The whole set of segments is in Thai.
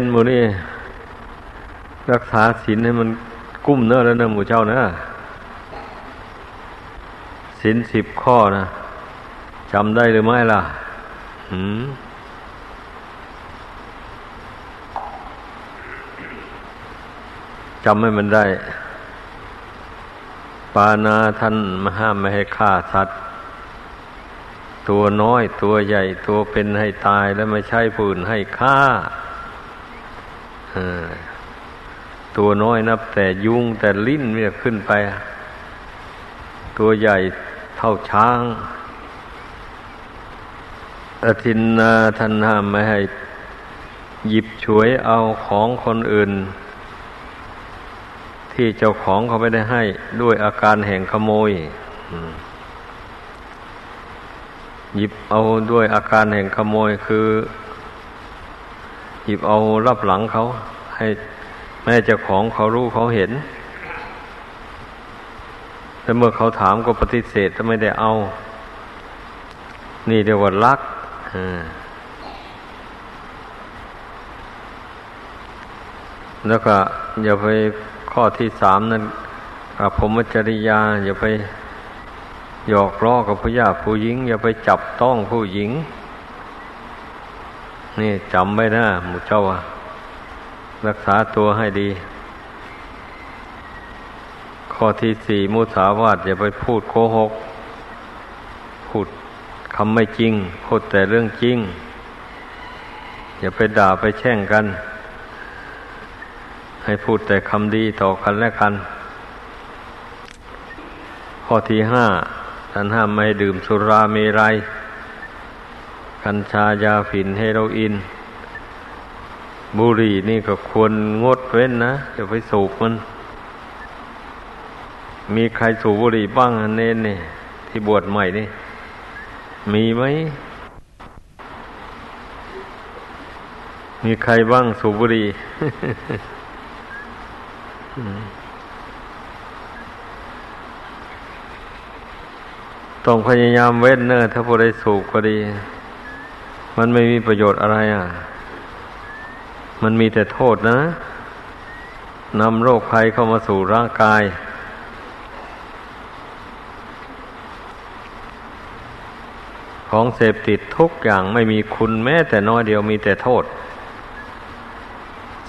เป็นหมูนี่รักษาศีลให้มันกุ้มเนื้อแล้วนะหมูเจ้านะศีลสิบข้อนะจำได้หรือไม่ล่ะ หืมจำไม่มันได้ ปานาท่านมาห้ามไม่ให้ฆ่าสัตว์ ตัวน้อยตัวใหญ่ตัวเป็นให้ตายแล้วไม่ใช่ผู้อื่นให้ฆ่า ตัวน้อยนับแต่ยุงแต่ลิ้นเนี่ยขึ้นไป ตัวใหญ่เท่าช้างอธินนาท่านห้ามไม่ให้ หยิบฉวยเอาของคนอื่น ที่เจ้าของเขาไม่ได้ให้ด้วยอาการแห่งขโมยหยิบเอาด้วยอาการแห่งขโมยคือ หยิบเอารับหลังเขาให้แม่เจ้าของเขารู้เขาเห็นแต่เมื่อเขาถามก็ปฏิเสธถ้าไม่ได้เอา นี่เรียกว่าลักแล้วก็อย่าไปข้อที่สามนั้นกับพรมจริยา อย่าไปหยอกล้อกับผู้ยาผู้หญิง อย่าไปจับต้องผู้หญิง นี่จำไว้นะหมูเจ้ารักษาตัวให้ดี ข้อที่สี่มุสาวาทอย่าไปพูดโกหก พูดคำไม่จริง พูดแต่เรื่องจริง อย่าไปด่าไปแช่งกัน ให้พูดแต่คำดีต่อกันและกัน ข้อที่ห้าท่านห้ามไม่ดื่มสุราเมรัย กัญชายาฝิ่นเฮโรอีนบุหรี่นี่ก็ควรงดเว้นนะอย่าไปสูบมัน มีใครสูบบุหรี่บ้างเน้นนี่ที่บวชใหม่นี่ มีไหม มีใครบ้างสูบบุหรี่ต้องพยายามเว้นเนอะถ้าผู้ใดสูบก็ดี มันไม่มีประโยชน์อะไรอะ มันมีแต่โทษนะนำโรคภัยเข้ามาสู่ร่างกาย ของเสพติดทุกอย่างไม่มีคุณแม้แต่น้อยเดียวมีแต่โทษ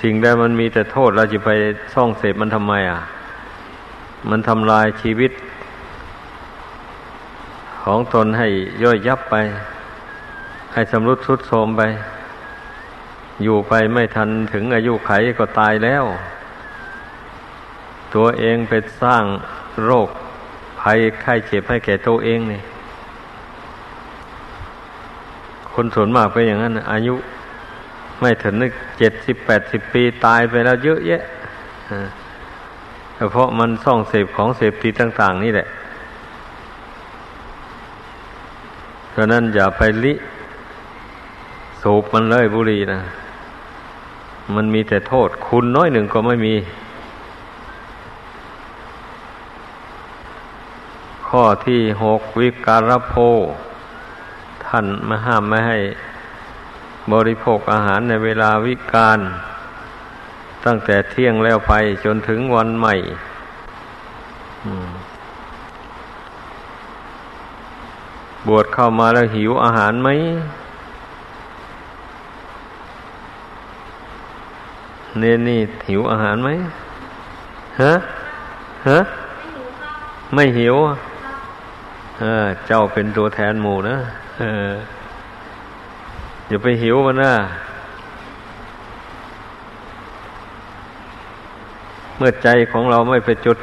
สิ่งใดมันมีแต่โทษเราจะไปซ่องเสพมันทำไมอะ มันทำลายชีวิต ของตนให้ย่อยยับไป ให้สำรุดสุดโทรมไป อยู่ไปไม่ทันถึงอายุไขก็ตายแล้ว ตัวเองไปสร้างโรคภัยไข้เจ็บให้แก่ตัวเองนี่คนส่วนมากเป็นอย่างนั้น อายุไม่ถึงนึกเจ็ดสิบแปดสิบปีตายไปแล้วเยอะแยะเพราะมันส่องเสพของเสพติดต่าง ๆ นี่แหละเพราะนั้นอย่าไปลิ สูบมันเลยบุรีนะมันมีแต่โทษ คุณน้อยหนึ่งก็ไม่มี ข้อที่หกวิการโพท่านมาห้ามไม่ให้ บริโภคอาหารในเวลาวิกาลตั้งแต่เที่ยงแล้วไปจนถึงวันใหม่บวชเข้ามาแล้วหิวอาหารไหม เนนี่หิวอาหารไหมฮะฮะไม่หิวเออเจ้าเป็นตัวแทนหมู่นะเอย่าไปหิวมันนะเมื่อใจของเราไม่ไปจด